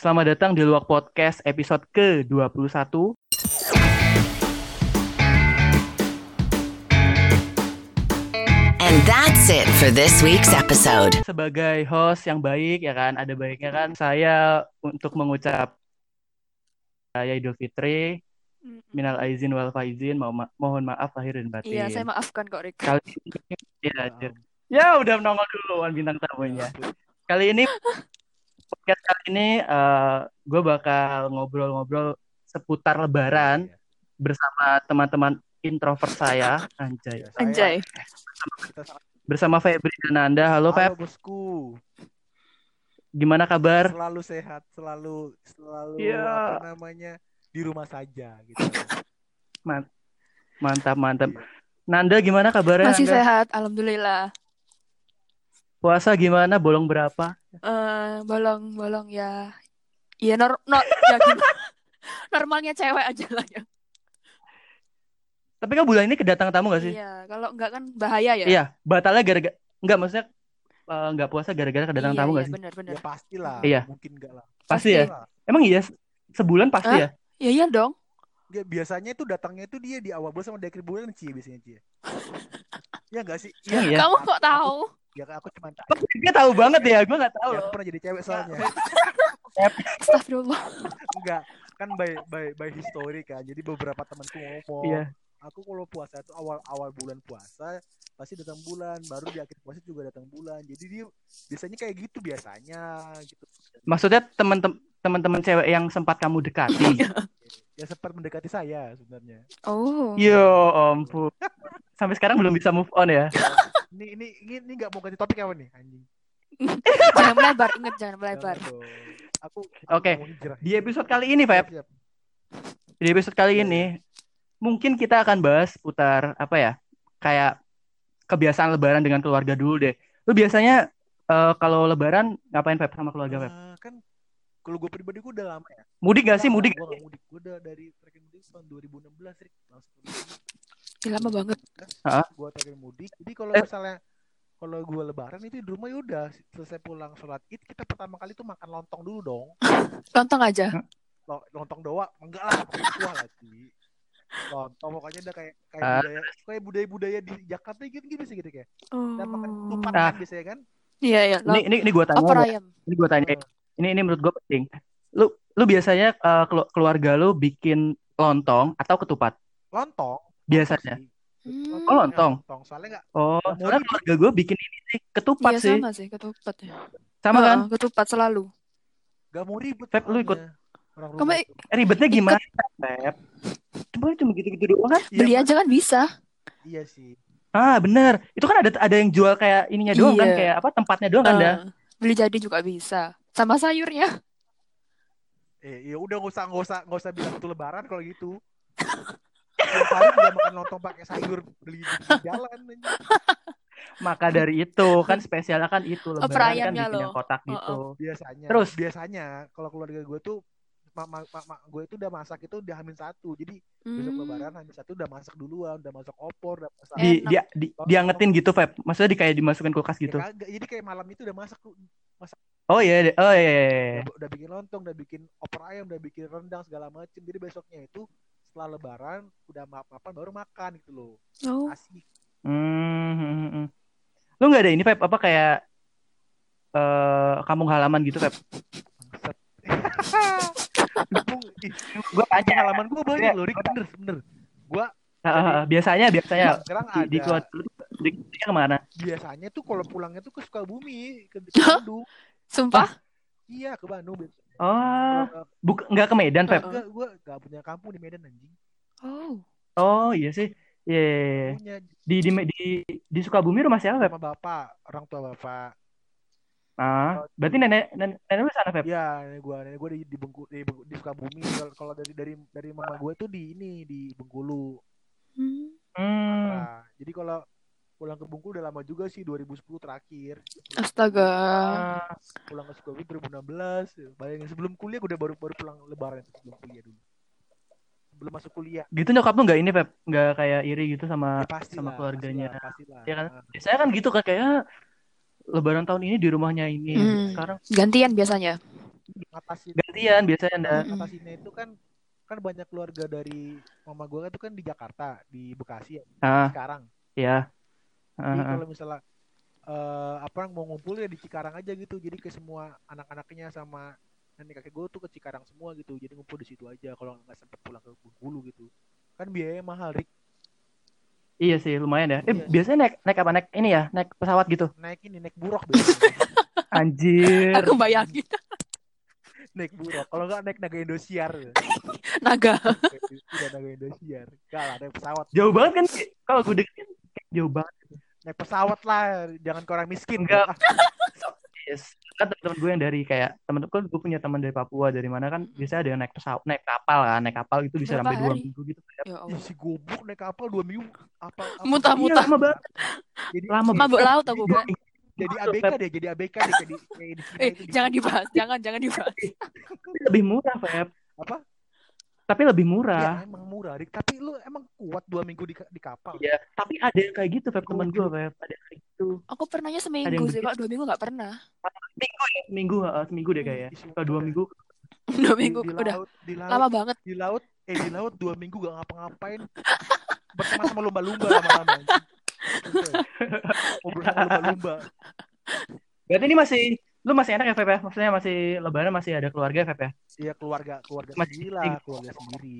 Selamat datang di Luak Podcast episode ke-21. And that's it for this week's episode. Sebagai host yang baik ya kan, ada baiknya kan saya untuk mengucap saya Idul Fitri, minal aizin wal faizin, ma- mohon maaf lahir dan batin. Iya, saya maafkan kok, Rick. Kali ini ya, anjir. ya udah nongol duluan bintang tamunya. Kali ini podcast kali ini gue bakal ngobrol-ngobrol seputar Lebaran bersama teman-teman introvert saya, Anjay. Saya- Anjay. Bersama Febri dan Nanda. Halo Feb, Halo, bosku. gimana kabar? Selalu sehat, selalu selalu Iya. apa namanya di rumah saja gitu. Mantap, mantap. Iya. Nanda gimana kabarnya? Masih Nanda? sehat, alhamdulillah. Puasa gimana? Bolong berapa? Eh, bolong, bolong ya. Iya, nor, nor, ya gimana? Normalnya cewek aja lah ya. Tapi kan bulan ini kedatangan tamu gak sih? Iya, kalau enggak kan bahaya ya. Iya, batalnya gara-gara enggak maksudnya eh, nggak puasa gara-gara kedatangan Iya, tamu iya, gak sih? benar, benar. Ya pastilah. Iya. Mungkin enggak lah. Pasti ya? Pastilah. Emang iya sebulan pasti Hah? ya? Ya iya dong. Dia biasanya itu datangnya itu dia di awal bulan sama di akhir bulan Cie biasanya Cie. Iya enggak sih? Emang iya? Kamu kok Aku- tahu? Ya aku cuma tak. Dia tahu banget ya, gue nggak tahu Ya, aku pernah jadi cewek soalnya. Astagfirullah. Enggak, kan by by by history kan. Jadi beberapa temanku ngomong, Iya. aku kalau puasa itu awal awal bulan puasa pasti datang bulan, baru di akhir puasa juga datang bulan. Jadi dia biasanya kayak gitu biasanya gitu. Maksudnya teman-teman teman-teman cewek yang sempat kamu dekati. Ya sempat mendekati saya sebenarnya. Oh. Yo ampun. Sampai sekarang belum bisa move on ya. Ini ini ini nggak mau ganti topik apa nih anjing? jangan melebar, ingat jangan melebar. Aku Oke, hijrah. Di episode kali ini, Feb, Siap, siap. di episode kali ini mungkin kita akan bahas putar apa ya? Kayak kebiasaan lebaran dengan keluarga dulu deh. Lu biasanya eh, kalau lebaran ngapain Feb sama keluarga Feb? Ah, kan kalau gue pribadi gue udah lama ya. Mudik gak sih? Mudik Gue gak sih? gak mudik. Gue udah dari terakhir mudik tahun 2016 Rik. Langsung lama banget. Gue terakhir mudik. Jadi kalau Eh. misalnya kalau gue lebaran itu di rumah ya udah selesai pulang sholat id kita pertama kali tuh makan lontong dulu dong. Lontong aja. Lo- Lontong doa enggak lah pakai kuah lah Ci. Lontong pokoknya udah kayak kayak Ah. budaya kayak budaya-budaya di Jakarta gitu gitu sih gitu kayak. Kita makan Oh. tupat Ah. kan biasanya kan. Iya, iya. Ini ini ini gue tanya. Opor ya. ayam. Ini gue tanya. Ini ini menurut gue penting. Lu lu biasanya kelu- keluarga lu bikin lontong atau ketupat? Lontong. Biasanya. Hmm. Oh, lontong. Lontong. Soalnya enggak Oh, soalnya keluarga gue bikin ini sih ketupat Iya sih. sama sih, ketupat ya. Sama kan? Heeh, ketupat selalu. enggak mau ribet. Feb, lu ikut. Kamu. Eh, Ribetnya gimana, Feb? Cuma cuma gitu-gitu doang kan? Iya, beli aja kan bisa. Iya sih. Ah, bener. Itu kan ada ada yang jual kayak ininya doang kan, Iya. kayak apa tempatnya doang kan, dah. Eh, beli jadi juga bisa. Sama sayurnya. Eh, ya udah nggak usah nggak usah nggak usah bilang itu lebaran kalau gitu. Hari juga makan lontong pakai sayur beli di jalan. Maka dari itu kan spesialnya kan itu lebaran kan bikin yang kotak Oh, gitu. Biasanya. Terus? biasanya kalau keluarga gue tuh mama mama gue itu udah masak itu udah hamil satu. Jadi besok Hmm. lebaran hamil satu udah masak duluan, udah masak opor, udah masak. Di Enak. dia di, diangetin gitu, Feb. Maksudnya di kayak dimasukin kulkas Ya gitu. kagak. Jadi kayak malam itu udah masak tuh. Oh iya, deh. oh iya. iya, iya. udah, udah bikin lontong, udah bikin opor ayam, udah bikin rendang segala macem. Jadi besoknya itu setelah lebaran udah maaf-maafan baru makan gitu loh. Oh. Asik. Hmm, hmm, hmm, hmm. Lu nggak ada ini, Feb? Apa kayak eh kampung halaman gitu, Feb? Gue tanya. pengalaman gue banyak loh, Rik, bener, bener. Gua Ah, ah, biasanya biasanya sekarang di, di ada, keluarga lu tuh mudik- ke mana? biasanya tuh kalau pulangnya tuh ke Sukabumi, ke, ke Bandung. Sumpah? Iya, ke Bandung. biasanya. Oh, Kalau, buk nggak ke Medan? Heeh. Enggak, gue gak punya kampung di Medan anjing. Oh. Oh iya sih. Iya. iya, iya. Punya Di, di di di Sukabumi rumah siapa, sama bapak, orang tua bapak. Ah, berarti nenek nenek, nenek lu sana, Feb? Iya, nenek gue, nenek gue di di, Bengku, di, Bengku- di Sukabumi. Kalau- Kalau dari dari dari mama gue tuh di ini di Bengkulu. Hmm. Nah, jadi kalau pulang ke Bengkulu udah lama juga sih 2010 terakhir. Astaga. Ah, Pulang ke Sukabumi 2016. Bayangin sebelum kuliah gue udah baru baru pulang lebaran itu sebelum kuliah dulu. Belum masuk kuliah. gitu nyokap lu nggak ini, Feb? Nggak kayak iri gitu sama Ya, pasti sama keluarganya. Pastilah, pastilah. Iya kan? Nah, Biasanya kan gitu kan kayak "Ah, Lebaran tahun ini di rumahnya ini, Hmm. sekarang Gantian biasanya. ngatasin gantian biasanya anda Mm-mm. ngatasinnya itu kan kan banyak keluarga dari mama gue itu kan di Jakarta di Bekasi ya ah. sekarang. Ya jadi Ah, ah. kalau misalnya eh apa mau ngumpul ya di Cikarang aja gitu. Jadi ke semua anak-anaknya sama nenek kakek gue tuh ke Cikarang semua gitu. Jadi ngumpul di situ aja kalau nggak sempet pulang ke Bengkulu gitu. Kan biayanya mahal Rik iya sih lumayan ya. Eh Iya. biasanya naik naik apa? Naik ini ya? Naik pesawat gitu? Naik ini naik buruk biasanya. Anjir. Aku bayangin. Naik buruk kalau nggak naik naga Indosiar. Naga. udah naga Indosiar. Enggak lah naik pesawat. Jauh banget kan kalau gue deketin kayak jauh banget. Naik pesawat lah jangan ke orang miskin. Enggak. Yes kan teman-teman gue yang dari kayak temen kan gue punya teman dari Papua dari mana kan biasanya ada yang naik pesawat naik kapal kan naik kapal itu bisa Berapa sampai dua minggu gitu Ya Ih, Allah. si goblok naik kapal dua minggu. Apa, apa? Muntah, Iya, muntah. lama banget. Jadi lama Mabuk laut aku, minggu. jadi ABK deh jadi ABK deh kayak di, kayak di Cina Eh, jangan dibahas. Jangan, jangan dibahas. Lebih murah Feb. Apa? Tapi lebih ya murah emang murah. Rik. tapi lu emang kuat dua minggu di, di kapal. Iya, tapi ada yang kayak gitu Feb teman gue Feb. Ada yang kayak gitu. Aku pernahnya seminggu sih, begitu. Kak. Dua minggu nggak pernah. minggu ya? Seminggu eh, seminggu deh kayaknya. Kalau dua dah. minggu. Dua di, minggu di udah. laut di laut. Lama banget. di laut eh di laut dua minggu gak ngapa-ngapain. Bersama sama lumba-lumba lama-lama. Sama lumba-lumba. Berarti ini masih lu masih enak ya Feb ya? Maksudnya masih lebaran masih ada keluarga Feb ya? Iya keluarga keluarga Masih sendiri lah keluarga sendiri.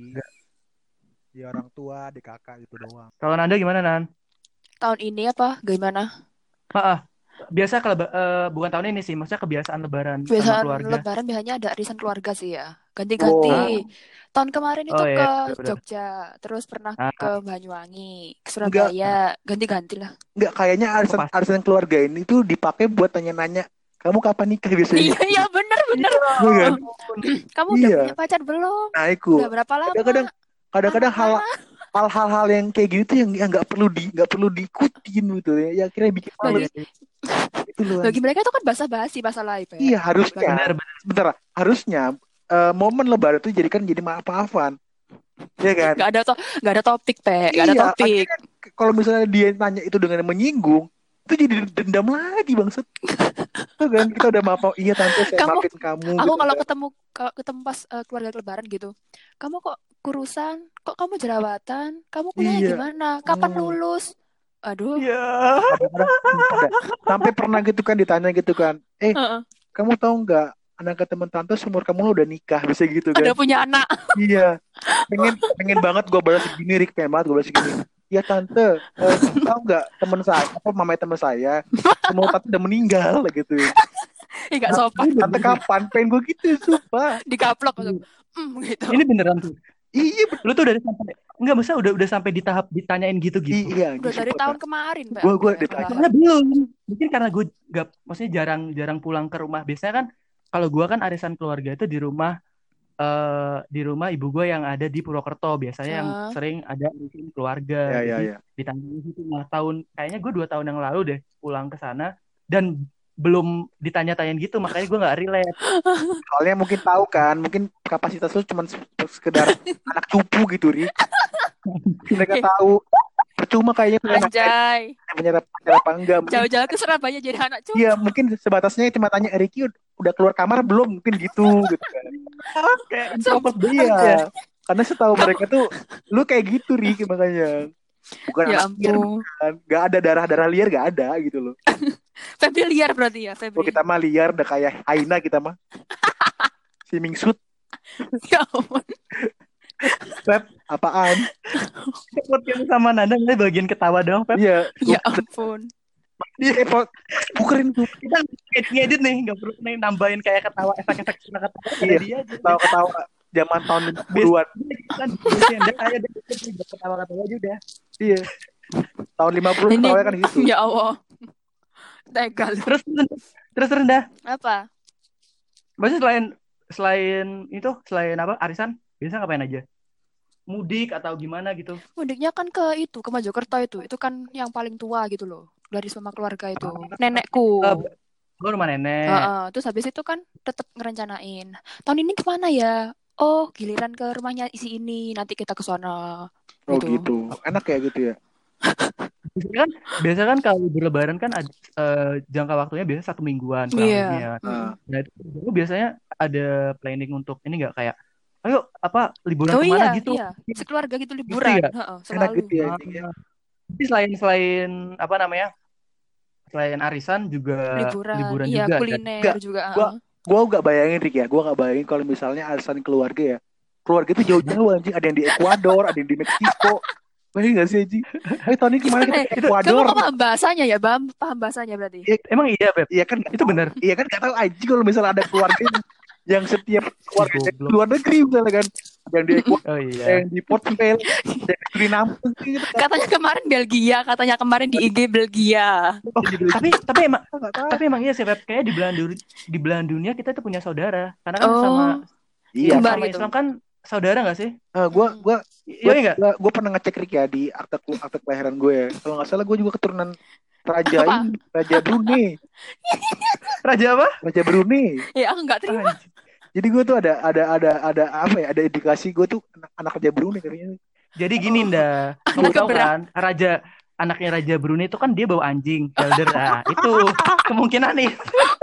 ya. Orang tua adik kakak gitu doang. Kalau Nanda gimana Nan? Tahun ini apa? Gimana? Ah. biasa keleba eh, bukan tahun ini sih maksudnya kebiasaan lebaran sama Biasaan keluarga lebaran biasanya ada arisan keluarga sih ya. Ganti-ganti. Tahun kemarin itu Oh, iya, ke benar-benar. Jogja, terus pernah Ah. ke Banyuwangi, ke Surabaya, ganti-ganti lah. Enggak, kayaknya arisan, pasti. arisan keluarga ini tuh dipakai buat tanya-nanya, kamu kapan nikah biasanya? Iya, iya bener bener. Iya kan? Kamu udah Iya. punya pacar belum? Nah, itu. Udah berapa lama? Kadang-kadang kadang-kadang hal Anak hal-hal yang kayak gitu tuh yang nggak perlu di nggak perlu diikutin gitu ya. Ya akhirnya bikin Bagi, males itu loh. bagi mereka itu kan basa-basi, basa live ya. Iya, harusnya. benar benar Sebentar, harusnya eh, momen lebaran itu jadikan jadi maaf-maafan. Iya kan? Gak ada to gak ada topik, Pe. Gak ada Iya, topik. K- Kalau misalnya dia nanya itu dengan menyinggung, itu jadi dendam lagi bangsat. Tuh kan kita udah maaf, iya tante saya Kamu- maafin kamu. Aku gitu kalau kan. ketemu kalau ketemu pas eh, keluarga lebaran gitu, kamu kok kurusan? Kok kamu jerawatan? Kamu kuliahnya Iya. gimana? Kapan Hmm. lulus? Aduh. Iya. Ada. sampai pernah gitu kan ditanya gitu kan, eh Heeh. kamu tahu nggak anak teman tante seumur kamu udah nikah bisa gitu kan? Udah punya anak. Iya, pengen pengen banget gue balas segini, Rick pengen banget gue balas segini. Ya tante, eh, tahu nggak teman saya, apa mamanya teman saya, semua tante udah meninggal gitu. Ih, gak sopan. Tante kapan? Pengen gue gitu, sumpah. Dikaplok gitu. Hmm, gitu. Ini beneran tuh. Iya, Lu tuh udah sampai enggak maksudnya udah udah sampai di tahap ditanyain gitu-gitu. iya. Udah dari tahun kemarin, Pak. Gua- gua Udah, ditanya. belum. Mungkin karena gue gak maksudnya jarang jarang pulang ke rumah. Biasanya kan kalau gue kan arisan keluarga itu di rumah eh di rumah ibu gue yang ada di Purwokerto. Biasanya yang Ah. sering ada arisan keluarga. Iya, iya, Jadi iya. ditanyain gitu. Nah tahun kayaknya gue dua tahun yang lalu deh pulang ke sana dan belum ditanya-tanyain gitu makanya gue nggak relate. Soalnya mungkin tahu kan, mungkin kapasitas lu cuma se- sekedar anak cupu gitu, Rick. Mereka tahu. Percuma kayaknya punya anak Anjay. menyerap apa enggak. Jauh-jauh ke Surabaya jadi anak cucu. iya, mungkin sebatasnya cuma tanya Ricky ud- udah keluar kamar belum? Mungkin gitu gitu kan. Kayak Sumpah. Iya. Karena setahu mereka tuh lu kayak gitu, Rick makanya. Bukan Ya anak liar, ampun. kan. Gak ada darah-darah liar gak ada gitu loh. Febri liar berarti ya, Kalau Febri. kita mah liar udah kayak Aina kita mah. Si Mingsut, Ya ampun. Pep, apaan? podcast sama Nanda ini bagian ketawa doang Pep. Iya, Ya ampun. Iya, Pep. Bukerin tuh. Kita ngedit nih, nggak perlu nih nambahin kayak ketawa efek-efek ketawa ketawa Iya. dia. Ketawa-ketawa zaman tahun 50-an. Kan ada ketawa ketawa aja udah. Iya. Tahun 50 Ini ketawanya kan gitu. ya Allah. Tega. Terus terus rendah. Apa? Maksudnya selain selain itu selain apa arisan biasa ngapain aja? Mudik atau gimana gitu? Mudiknya kan ke itu, ke Mojokerto itu. Itu kan yang paling tua gitu loh. Dari semua keluarga itu. Nenekku. Eh, Gue rumah nenek. Heeh, Terus habis itu kan tetap ngerencanain. Tahun ini ke mana ya? Oh, giliran ke rumahnya isi ini. Nanti kita ke sana. Oh Gitu. gitu. Enak ya gitu ya. biasanya kan biasa kan kalau libur lebaran kan ada, eh, jangka waktunya biasa satu mingguan kurang Iya. lebih ya. Mm. Nah itu biasanya ada planning untuk ini nggak kayak ayo apa liburan Oh ke mana iya, gitu. iya. Sekeluarga gitu liburan. ya? Heeh, Enak selalu. gitu ya. Ya. Tapi selain selain apa namanya? Selain arisan juga Liburan. liburan iya, juga kuliner Enggak, juga. gua-. Gua gak bayangin Rick ya, gua gak bayangin kalau misalnya alasan keluarga ya. Keluarga itu jauh-jauh anjing, ada yang di Ekuador, ada yang di Meksiko. Bayangin gak sih anjing? Ayo tahun ini gimana kita Eh, ke Kamu Ekuador? kok paham bahasanya ya, Bam? Paham bahasanya berarti? Emang iya, Beb? Iya kan Itu benar. Iya kan gak tahu anjing kalau misalnya ada keluarga yang setiap keluarga dari Goblok. luar negeri misalnya kan. Yang di Ekuador, Oh iya. yang di Portugal, yang di Suriname gitu kan. Katanya kemarin Belgia, katanya kemarin di IG Belgia. Oh, tapi tapi emang tapi emang iya sih, Beb. Kayaknya di belahan dunia di belahan dunia kita tuh punya saudara. Karena kan Oh, sama Iya, Kembar sama gitu. Islam kan saudara nggak sih? Eh, gua gua Iya enggak? gua, gua pernah ngecek Rick ya di akte akte kelahiran gue ya. Kalau nggak salah gue juga keturunan raja Apa? ini, raja Brunei, Raja apa? raja Brunei. Ya aku nggak terima. Anjing. Jadi gue tuh ada ada ada ada apa ya? Ada indikasi gue tuh anak, anak raja Brunei kayaknya. Jadi gini, Nda. Kamu Anak tahu kan, raja anaknya Raja Brunei itu kan dia bawa anjing, elder. Nah, itu kemungkinan nih.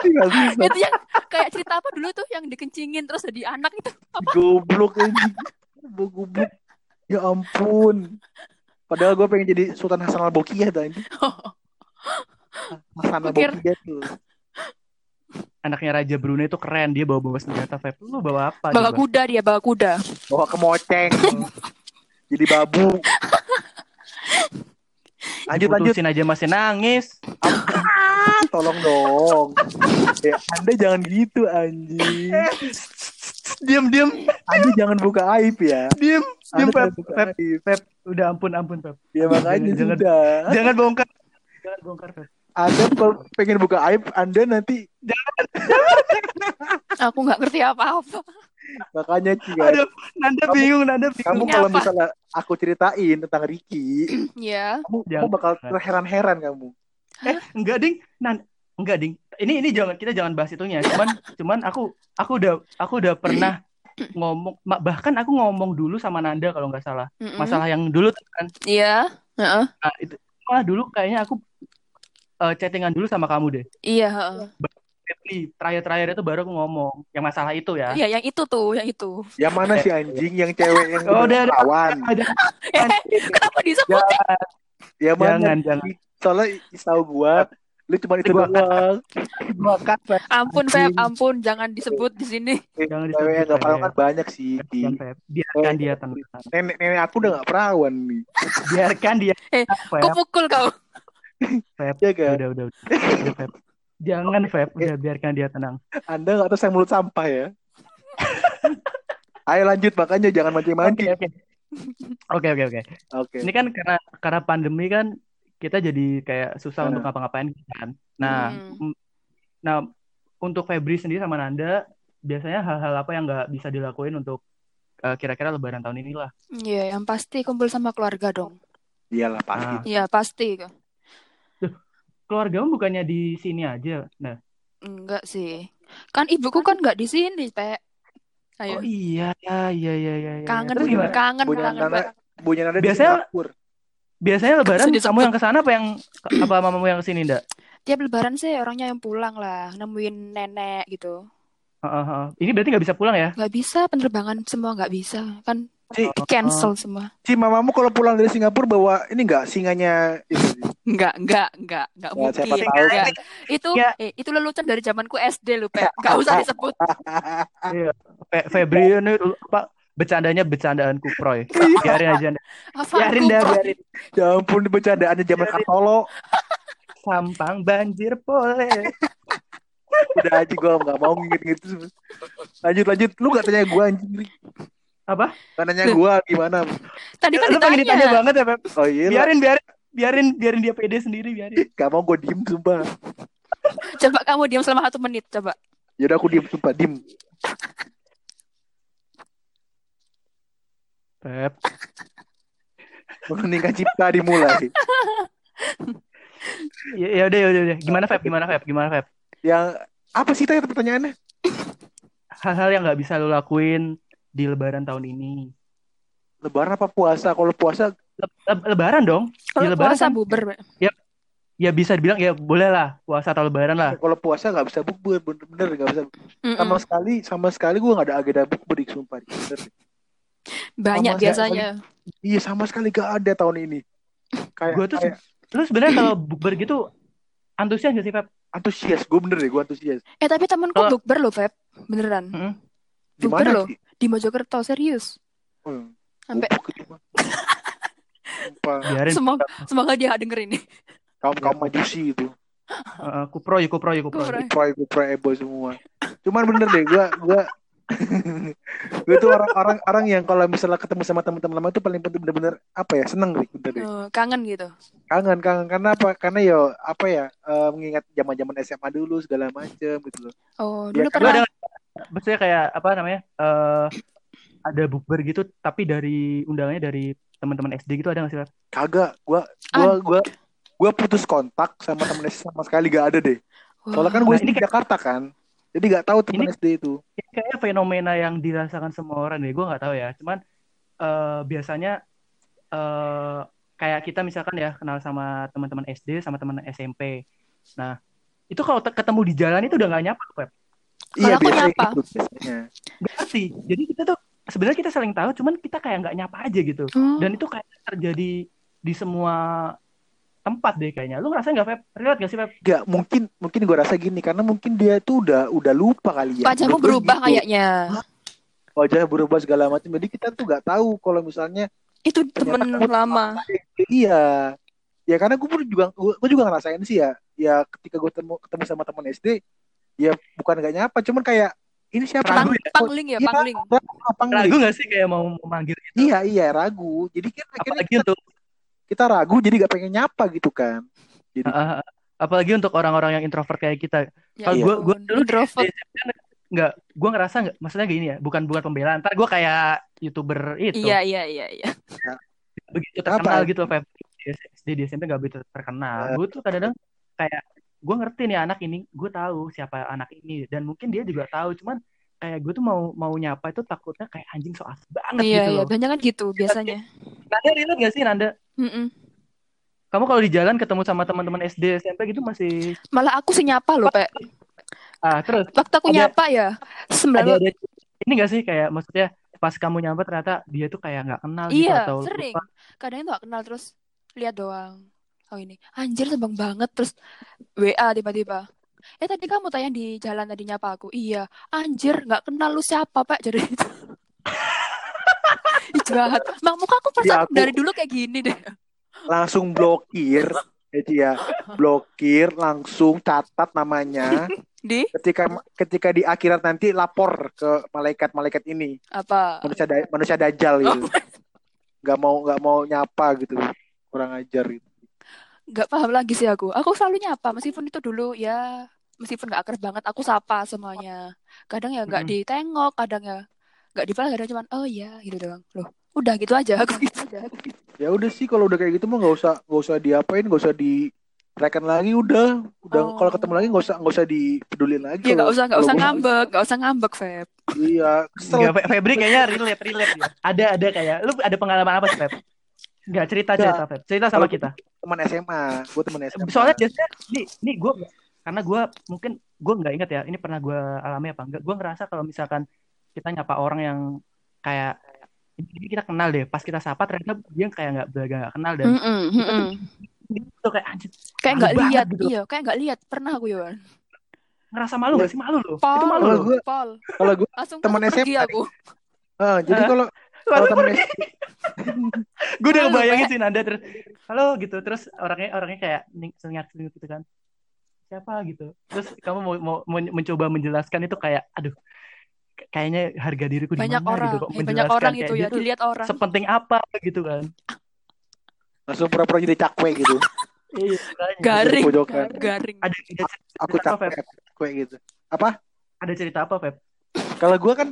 Bisa. Itu yang kayak cerita apa dulu tuh yang dikencingin terus jadi anak itu. Goblok anjing. Gua Goblok. Ya ampun. Padahal gue pengen jadi Sultan Hasan al Bolkiah tuh anjing. Hasan al Bolkiah tuh. Anaknya Raja Brunei itu keren, dia bawa bawa senjata, Feb. Lu bawa apa? Bawa coba? kuda dia, bawa kuda. Bawa kemoceng. jadi babu. Lanjut lanjut. Aja masih nangis. Ah, tolong dong. Ya, anda jangan gitu anjing. Diam, diam, Anda jangan buka aib ya. diam, diam, aib. Feb. Udah ampun, ampun, Feb. Ya makanya Jangan- jangan. Jangan bongkar. Jangan bongkar, Feb. Anda kalau pengen buka aib, Anda nanti Aku nggak ngerti apa-apa. makanya Ci, guys. Aduh, Nanda bingung, Nanda Kamu bingung. Ini kalau apa? misalnya aku ceritain tentang Ricky, Ya. kamu, kamu bakal terheran-heran kamu. Eh, enggak, Ding. Nan, enggak, Ding. Ini ini jangan kita jangan bahas itunya. Cuman cuman aku aku udah aku udah pernah ngomong bahkan aku ngomong dulu sama Nanda kalau nggak salah. Mm-mm. Masalah yang dulu kan. Iya. Heeh. Nah, itu malah dulu kayaknya aku eh, chattingan dulu sama kamu deh. Iya. heeh. Febri, terakhir-terakhir itu baru aku ngomong yang masalah itu ya. Iya, yang itu tuh, yang itu. Yang mana sih anjing, yang cewek yang Oh, udah, kawan? Ada Eh, kenapa disebut? Yang mana? jangan jangan. Soalnya tahu gua, lu cuma itu doang. Ampun, Feb, ampun, jangan disebut di sini. Jangan Cewek disebut, gak perawan Feb. kan banyak sih. Biarkan. Biarkan dia tenang. Nenek nenek aku udah gak perawan nih. Biarkan dia Eh, Feb. Ku pukul kau. Feb. Ya kan? Udah, udah, udah. Udah, Feb. Jangan, Feb. Udah, biarkan dia tenang. Anda gak tahu saya mulut sampah ya. Ayo lanjut makanya jangan Oke, mancing-mancing. oke. Oke, oke, oke. Oke. Ini kan karena karena pandemi kan kita jadi kayak susah Nah. untuk ngapa-ngapain kan. Nah, Hmm. nah untuk Febri sendiri sama Nanda biasanya hal-hal apa yang nggak bisa dilakuin untuk eh, kira-kira Lebaran tahun ini lah. Iya, yang pasti kumpul sama keluarga dong. Iyalah pasti. Ah. Iya, pasti. Keluargamu bukannya di sini aja. Nah, Enggak sih. Kan ibuku kan nggak di sini, Pe. Ayo. oh iya, iya, iya, iya, iya. Kangen, Terus gimana? kangen, Punya kangen, Pe. punya anak di Biasanya- Singapura. Biasanya Lebaran kamu yang ke sana apa yang apa mamamu yang ke sini, Ndak? Tiap lebaran sih orangnya yang pulang lah, nemuin nenek gitu. Heeh, heeh. Ini berarti nggak bisa pulang ya? Nggak bisa, penerbangan semua nggak bisa. Kan Ci, Oh. cancel semua. Ci mamamu kalau pulang dari Singapura bawa ini enggak singanya itu. Enggak, enggak, enggak, enggak Ya, siapa mungkin. tahu. Enggak. Itu Ya. eh, itu lelucon dari zamanku SD lu, Pe. Enggak usah disebut. Iya. Fe- Febri ini apa bercandanya bercandaan kuproy. Biarin aja. Biarin dah, biarin. ya ampun bercandaannya zaman Kartolo. Sampang banjir boleh. Udah aja gua nggak mau nginget gitu. Lanjut lanjut. Lu gak tanya gua anjing. Apa? Nanya gua gimana. Tadi kan Lu pengen ditanya ditanya. banget ya, Feb? Oh iya. Biarin, biarin, biarin, biarin dia pede sendiri, biarin. Gak mau gua diem sumpah. Coba kamu diam selama satu menit, coba. Yaudah aku diem sumpah diem. Feb. Meningkat cipta dimulai. Ya, ya udah, ya udah, ya udah. Gimana Feb? Gimana Feb? Gimana Feb? Yang apa sih tanya pertanyaannya? Hal-hal yang nggak bisa lo lakuin di Lebaran tahun ini. Lebaran apa puasa? Kalau puasa le- le- lebaran dong. Kalau Di lebaran puasa kan- buber, Pak. Ya bisa dibilang ya boleh lah puasa atau lebaran lah. Kalau puasa nggak bisa bukber, bener-bener nggak bisa. Mm-mm. Sama sekali, sama sekali gue nggak ada agenda bukber, Dik, sumpah. Bener. Banyak sama biasanya. Iya sama sekali gak ada tahun ini. Kayak, Gue tuh kayak lu sebenarnya kalau bukber gitu antusias gak sih Pep? antusias, gue bener deh, gue antusias. Eh tapi temanku Kalau- bukber loh, Feb. Beneran. Mm-mm. Di mana loh. sih? Di Mojokerto, serius. Hmm, Sampai Biarin semoga semoga dia denger ini. kaum kaum majusi itu. uh, kupro ya kupro ya kupro. Kupro. Proy, proy, ebo semua. Cuman bener deh, gue, gue, gue tuh orang-orang orang yang kalau misalnya ketemu sama teman-teman lama itu paling penting bener-bener apa ya seneng deh, bener deh. Oh, kangen gitu. Kangen, kangen karena apa? Karena yo apa ya eh, mengingat zaman-zaman SMA dulu segala macem gitu loh. Oh, Ya, dulu Gue pernah ada maksudnya kayak apa namanya? eh ada bukber gitu tapi dari undangannya dari teman-teman SD gitu ada gak sih? Kagak, gue, gue, gue, gue putus kontak sama temen SD sama sekali gak ada deh. Soalnya kan gue Nah, ini di Jakarta kan, jadi gak tahu temen Ini- SD itu. Ini kayaknya fenomena yang dirasakan semua orang deh. Gue nggak tahu ya. Cuman eh, biasanya eh kayak kita misalkan ya kenal sama teman-teman SD sama teman SMP. Nah itu kalau te- ketemu di jalan itu udah nggak nyapa Pep. Iya aku biasanya nyapa. gitu biasanya. Nggak ngerti. Jadi kita tuh sebenarnya kita saling tahu, cuman kita kayak nggak nyapa aja gitu. Oh. Dan itu kayak terjadi di semua tempat deh kayaknya. Lu ngerasain nggak Pep? Relate nggak sih Pep? Gak mungkin, mungkin gue rasa gini karena mungkin dia tuh udah udah lupa kali ya. Wajahmu berubah gitu. kayaknya. Wajah berubah segala macam. Jadi kita tuh gak tahu kalau misalnya Itu temen lama. iya. Ya karena gue pun juga gue juga ngerasain sih ya. Ya ketika gue ketemu ketemu sama teman SD, ya bukan gak nyapa, cuman kayak ini siapa? Pang, Ragu ya? pangling ya, Iya, pangling. Apa Ragu nggak sih kayak mau mau manggil gitu? Iya iya ragu. Jadi kan akhirnya Apalagi kita, untuk kita ragu jadi gak pengen nyapa gitu kan. Jadi ah, apalagi untuk orang-orang yang introvert kayak kita. Ya Kalau Iya. gue dulu introvert. Kan nggak, gue ngerasa nggak, maksudnya gini ya, bukan bukan pembelaan. Ntar gue kayak youtuber itu, Iya, iya, iya, iya. begitu terkenal Apa? gitu, Feb. Di SD di SMP nggak begitu terkenal. Eh. Gue tuh kadang-kadang kayak gue ngerti nih anak ini, gue tahu siapa anak ini dan mungkin dia juga tahu, cuman kayak gue tuh mau mau nyapa itu takutnya kayak anjing so asli banget Iya, gitu iya, loh. banyak kan gitu biasanya. Nanda relate gak sih Nanda? Mm-mm. Kamu kalau di jalan ketemu sama teman-teman SD SMP gitu masih Malah aku sih nyapa loh, Pak. ah terus Waktu aku Ada- nyapa ya, sembilan ada ini gak sih kayak maksudnya pas kamu nyampe ternyata dia tuh kayak nggak kenal gitu Iya, atau sering. lupa. Kadang itu gak kenal terus lihat doang. Oh ini, anjir sembang banget terus WA tiba-tiba. Eh tadi kamu tanya di jalan tadi nyapa aku. Iya, anjir nggak kenal lu siapa pak jadi itu. Ih jahat. Mak muka aku Di perasaan aku- dari dulu kayak gini deh. langsung blokir. Jadi ya blokir langsung catat namanya. Di Ketika ketika di akhirat nanti lapor ke malaikat-malaikat ini apa? manusia da- manusia dajjal Oh. gitu. Nggak mau nggak mau nyapa gitu. Kurang ajar gitu. Nggak paham lagi sih aku. Aku selalu nyapa meskipun itu dulu ya meskipun nggak akrab banget aku sapa semuanya. Kadang ya nggak Mm. ditengok, kadang ya nggak dibalas, kadang cuman oh iya gitu doang. Loh, udah gitu aja aku gitu aja. Ya udah sih kalau udah kayak gitu mah nggak usah nggak usah diapain, nggak usah di rekan lagi udah udah Oh. kalau ketemu lagi nggak usah nggak usah dipedulin lagi Iya nggak usah nggak usah ngambek, nggak usah ngambek Feb. iya kesel Enggak, Fe- Febri kayaknya relate relate ya. Ada ada kayak lu ada pengalaman apa sih Feb? Enggak cerita Nggak. cerita Feb. Cerita sama kita. teman SMA gue teman SMA Soalnya biasanya nih nih gue karena gue mungkin gue nggak ingat ya ini pernah gue alami apa enggak. Gue ngerasa kalau misalkan kita nyapa orang yang kayak ini kita kenal deh pas kita sapa ternyata dia kayak nggak belaga nggak kenal dan Mm-mm, mm-mm. itu kayak anjir Kayak nggak lihat, gitu. iya kayak nggak lihat. Pernah aku Yohan. ngerasa malu gak sih malu loh itu malu Kalau loh gue- Pol. kalau gue Langsung pergi SMA aku. ah, jadi kalau Lalu kalau teman gue udah bayangin sih Nanda terus halo gitu terus orangnya orangnya kayak senyap senyap gitu kan. Siapa? gitu. Terus kamu mau, mau mau mencoba menjelaskan itu kayak aduh kayaknya harga diriku di Banyak mana orang, gitu kok eh, banyak menjelaskan orang itu ya gitu. dilihat orang. sepenting apa gitu kan. Langsung pura-pura jadi cakwe gitu. Iya. Garing, pojokan. garing. ada ada cerita aku apa, cakwe cakwe gitu. Apa? Ada cerita apa Feb? Kalau gue kan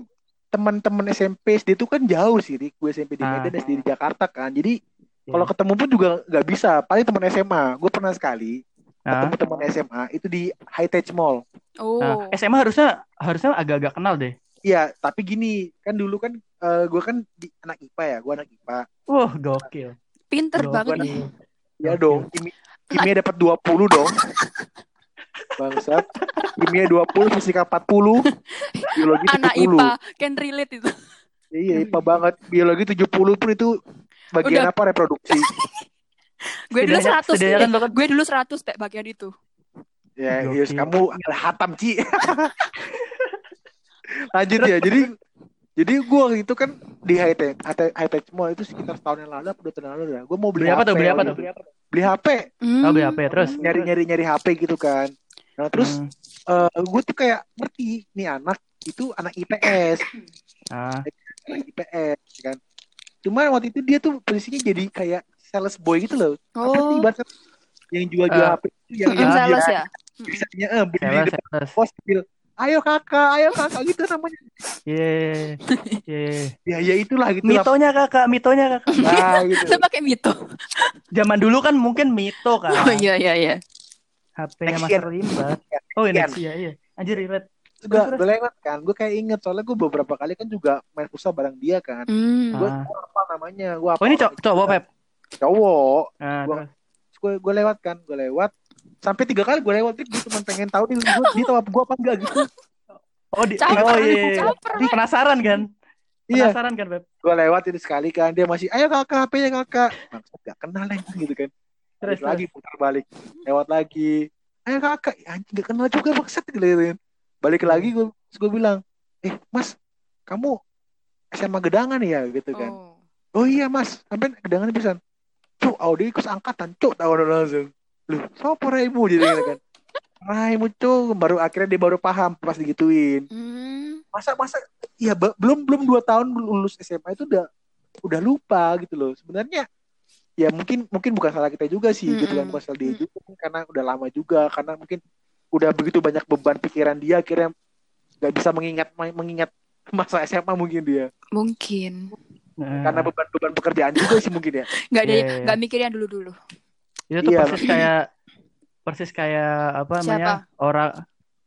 teman-teman SMP SD itu kan jauh sih Rik. gue SMP di Ah. Medan SD di Jakarta kan jadi Iya. kalau ketemu pun juga nggak bisa paling teman SMA gue pernah sekali Nah, ketemu teman SMA itu di High Tech Mall Oh. nah, SMA harusnya harusnya agak-agak kenal deh Iya, tapi gini, kan dulu kan gue kan di anak IPA ya, gue anak IPA. wah gokil Pinter Jawaban banget nih. Ya Oke. dong, kimi, kimia dapat 20 dong. Bangsat. Kimia 20, fisika 40, biologi 70. Anak IPA can relate itu. Iya, IPA banget. Biologi 70 pun itu bagian Udah. apa reproduksi. Gue dulu Setidaknya- 100. setidaknya kan kan- Gue dulu 100 Pak bagian itu. Ya, Gokil. yes, kamu hatam, Ci. Lanjut ya. Jadi jadi gue waktu itu kan di high tech, high tech mall itu sekitar setahun yang lalu apa dua tahun yang lalu ya. Gue mau beli, Beli apa HP tuh? Beli apa tuh? Beli HP, Hmm. Oh, beli HP terus. nyari nyari nyari HP gitu kan. Nah terus Hmm. gue tuh kayak ngerti nih anak itu anak IPS, Ah, anak IPS kan. Cuma waktu itu dia tuh posisinya jadi kayak sales boy gitu loh. Apa sih Oh, yang jual-jual Eh, HP itu yang yang Ah, sales dia ya. bisanya eh, berdiri sales, depan sales. pos bil, ayo kakak, ayo kakak gitu namanya. Ye, ye. Ya ya itulah gitu lah. Mitonya kakak, mitonya kakak. Nah, gitu. Saya pakai Mito. Zaman dulu kan mungkin mito kan. Oh iya iya iya. HP-nya. Master Limbat. Oh ini iya iya. Anjir Iret. gue gue lewat kan gue kayak inget soalnya gue beberapa kali kan juga main futsal bareng dia kan Hmm. gue Ah. apa namanya gue apa Oh ini cow- cowok Pep. cowok Nah, Gua- gue gue lewat kan gue lewat sampai tiga kali gue lewat gue cuma pengen tahu nih gue dia tahu apa gue apa enggak gitu Oh di Caper, Oh iya. iya. Di penasaran kan? iya Penasaran kan Pep? gue lewat ini sekali kan dia masih ayo kakak HP nya kakak maksud gak kenal yang gitu kan Terus terus lagi putar balik lewat lagi ayo kakak ya, anjing gak kenal juga maksud gitu balik lagi gue gue bilang eh mas kamu SMA gedangan ya gitu kan Oh. Oh iya mas, sampai kedangan bisa. Cuk, Audi ikut angkatan, cuk, tahu langsung. Lu, sopo raimu jadi kan. Raimu cuk, baru akhirnya dia baru paham pas digituin. Hmm. Masa masa ya be- belum belum dua tahun lulus SMA itu udah udah lupa gitu loh. Sebenarnya ya mungkin mungkin bukan salah kita juga sih gitu kan, bukan salah dia juga karena udah lama juga karena mungkin udah begitu banyak beban pikiran dia akhirnya nggak bisa mengingat mengingat masa SMA mungkin dia Mungkin. Nah, karena beban-beban pekerjaan juga sih mungkin ya. Nggak ada Iya, iya. nggak mikir yang dulu-dulu. itu tuh Iya. persis kayak persis kayak apa namanya? Orang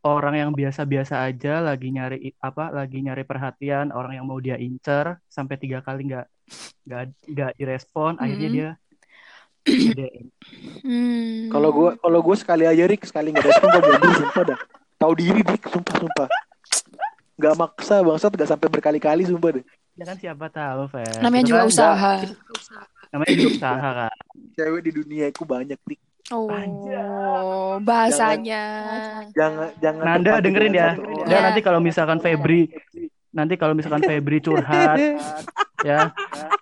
orang yang biasa-biasa aja lagi nyari apa lagi nyari perhatian orang yang mau dia incer sampai tiga kali nggak nggak nggak direspon akhirnya Hmm. dia DM. Hmm. Kalau gue kalau gue sekali aja Rik sekali nggak respon gue mundur sumpah dah. Tahu diri Rik sumpah sumpah. Gak maksa bangsat gak sampai berkali-kali sumpah deh. ya kan siapa tahu Fer namanya juga usaha. namanya juga usaha kan Cewek di dunia itu banyak Rik. Oh, bahasanya. Jangan jangan Nanda dengerin ya. ya nanti kalau misalkan Febri nanti kalau misalkan Febri curhat ya.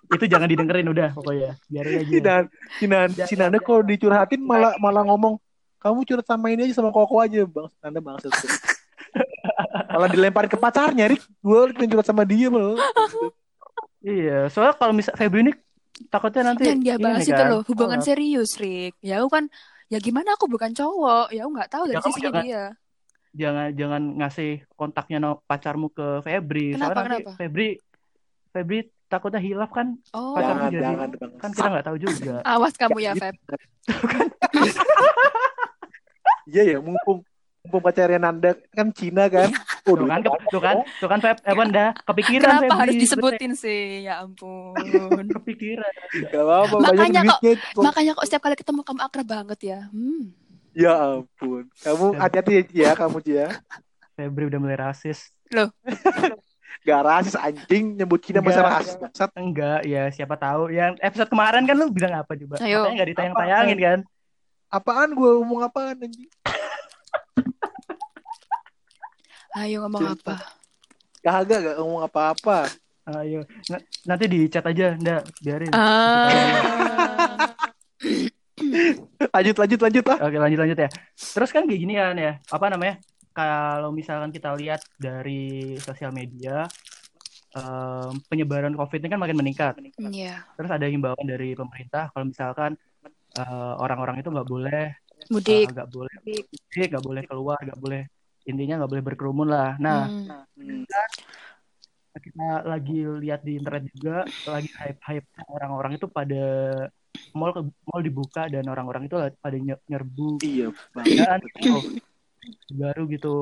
Itu jangan didengerin udah pokoknya. Biarin aja. Si Nan- si Nan- si Nanda kalau dicurhatin malah malah ngomong kamu curhat sama ini aja sama koko aja. Bang Nanda bangsat. Malah dilemparin ke pacarnya Rik. Gue curhat sama dia malah iya soalnya kalau misal Febri ini takutnya nanti Yang dia ini bahas itu kan, loh, hubungan oh, serius, Rick. Ya aku kan, ya gimana aku bukan cowok, ya aku nggak tahu dari Ya, jangan- dia. jangan jangan ngasih kontaknya no, pacarmu ke Febri Kenapa, soalnya nanti kenapa? Febri Febri takutnya hilaf kan Oh, Pacar- jangan jadi- jangan kan bangsat kita nggak tahu juga awas kamu ya. Feb. iya ya mumpung mumpung pacarnya Nanda kan Cina kan oh, tuh kan tuh kan tuh kan Feb eh dah kepikiran Kenapa Febri harus disebutin sih? Ya ampun. kepikiran Gak apa-apa Makanya kok- duitnya kok. Makanya kok setiap kali ketemu kamu akrab banget ya. Hmm. Ya ampun. Kamu hati-hati ya, ya kamu Ci, ya. Febri udah mulai rasis Gak rasis anjing nyebut Cina masa rasis bangsat. enggak ya siapa tahu yang episode kemarin kan lu bilang apa coba Ayo. Makanya nggak ditayang-tayangin kan Apaan gue ngomong apaan anjing? Ayo ngomong apa? Kagak gak ngomong apa-apa. ayo N- nanti di chat aja ndak biarin Ah. Lanjut lanjut lanjut lah. Oke lanjut lanjut ya. Terus kan kayak gini kan ya, apa namanya? Kalau misalkan kita lihat dari sosial media, em, penyebaran COVID ini kan makin meningkat. Iya. Terus ada himbauan dari pemerintah kalau misalkan eh, orang-orang itu nggak boleh, eh, Mudik. nggak boleh, mudik, nggak boleh keluar, nggak boleh intinya nggak boleh berkerumun lah. Nah, Hmm. kita lagi lihat di internet juga, lagi hype-hype orang-orang itu pada mall ke- mall dibuka dan orang-orang itu pada nye- nyerbu Iya dan gitu baru gitu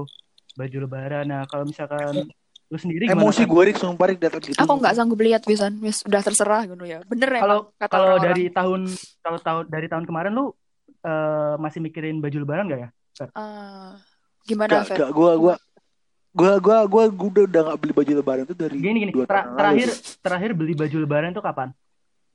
baju lebaran nah kalau misalkan Lu sendiri gimana? Emosi gue Rik sumpah Rik datang gitu. Aku nggak sanggup lihat wisan, wis udah terserah gitu ya. Bener ya Kalau kata kalau dari tahun kalau tahun dari tahun kemarin lu eh, masih mikirin baju lebaran gak ya? Ah, gimana, Gak, Feb? gak, gue, gue, gue, gue, gue, gue udah, udah gak beli baju lebaran tuh dari Gini gini, ter- tahun lalu. terakhir terakhir beli baju lebaran itu kapan?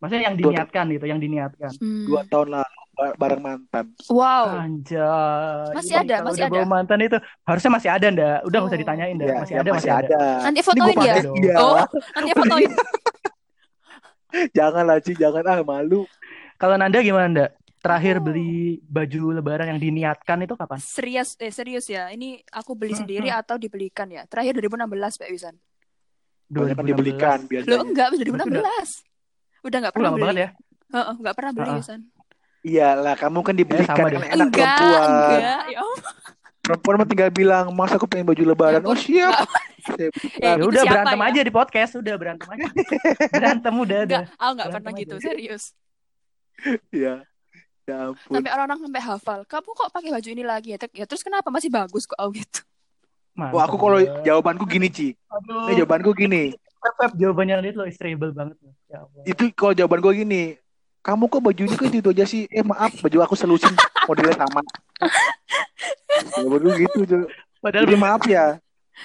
Maksudnya yang Dua- diniatkan gitu, yang diniatkan. Hmm. Dua tahun lalu ba- bareng mantan. Wow. Anjay. Masih ada, kalau masih ada. bawa mantan itu harusnya masih ada ndak? Udah nggak usah Oh. ditanyain dah. Ya, masih ya ada, masih ada. Nanti Ini fotoin gua ya. iya. Oh, nanti fotoin. Jangan lah Ci, jangan ah malu. Kalau Nanda gimana Nanda? Terakhir Oh. beli baju lebaran yang diniatkan itu kapan? Serius, eh serius ya. Ini aku beli Hmm, sendiri atau dibelikan ya? Terakhir 2016, Pak Wisan. Banyak kan 2016. dibelikan Lo biasanya. enggak, bisa Berarti 2016. Udah enggak pernah lama beli. banget ya. Heeh, enggak pernah beli. Wisan. Iya lah, kamu kan dibelikan sama kan enak Enggak, perempuan. enggak. Ya. Perempuan mah tinggal bilang, mas aku pengen baju lebaran. Ya Oh siap. enggak. Eh. Ya itu udah siapa berantem ya? aja di podcast, udah berantem aja. berantem udah Enggak, udah. aku enggak Berantem pernah aja. gitu, serius. Iya. Ya ampun. Sampai orang sampai hafal. Kamu kok pakai baju ini lagi ya? Ya terus kenapa masih bagus kok oh, gitu. Mantap. Wah aku kalau jawabanku gini Ci. Aduh. Ini jawabanku gini. Pep, jawabannya Nadit lo istable banget. Ya Allah. Itu kalau jawaban gue gini. Kamu kok bajunya kok itu aja sih? Eh maaf, baju aku selusin modelnya sama. Jawaban gue gitu. Padahal Jadi maaf ya.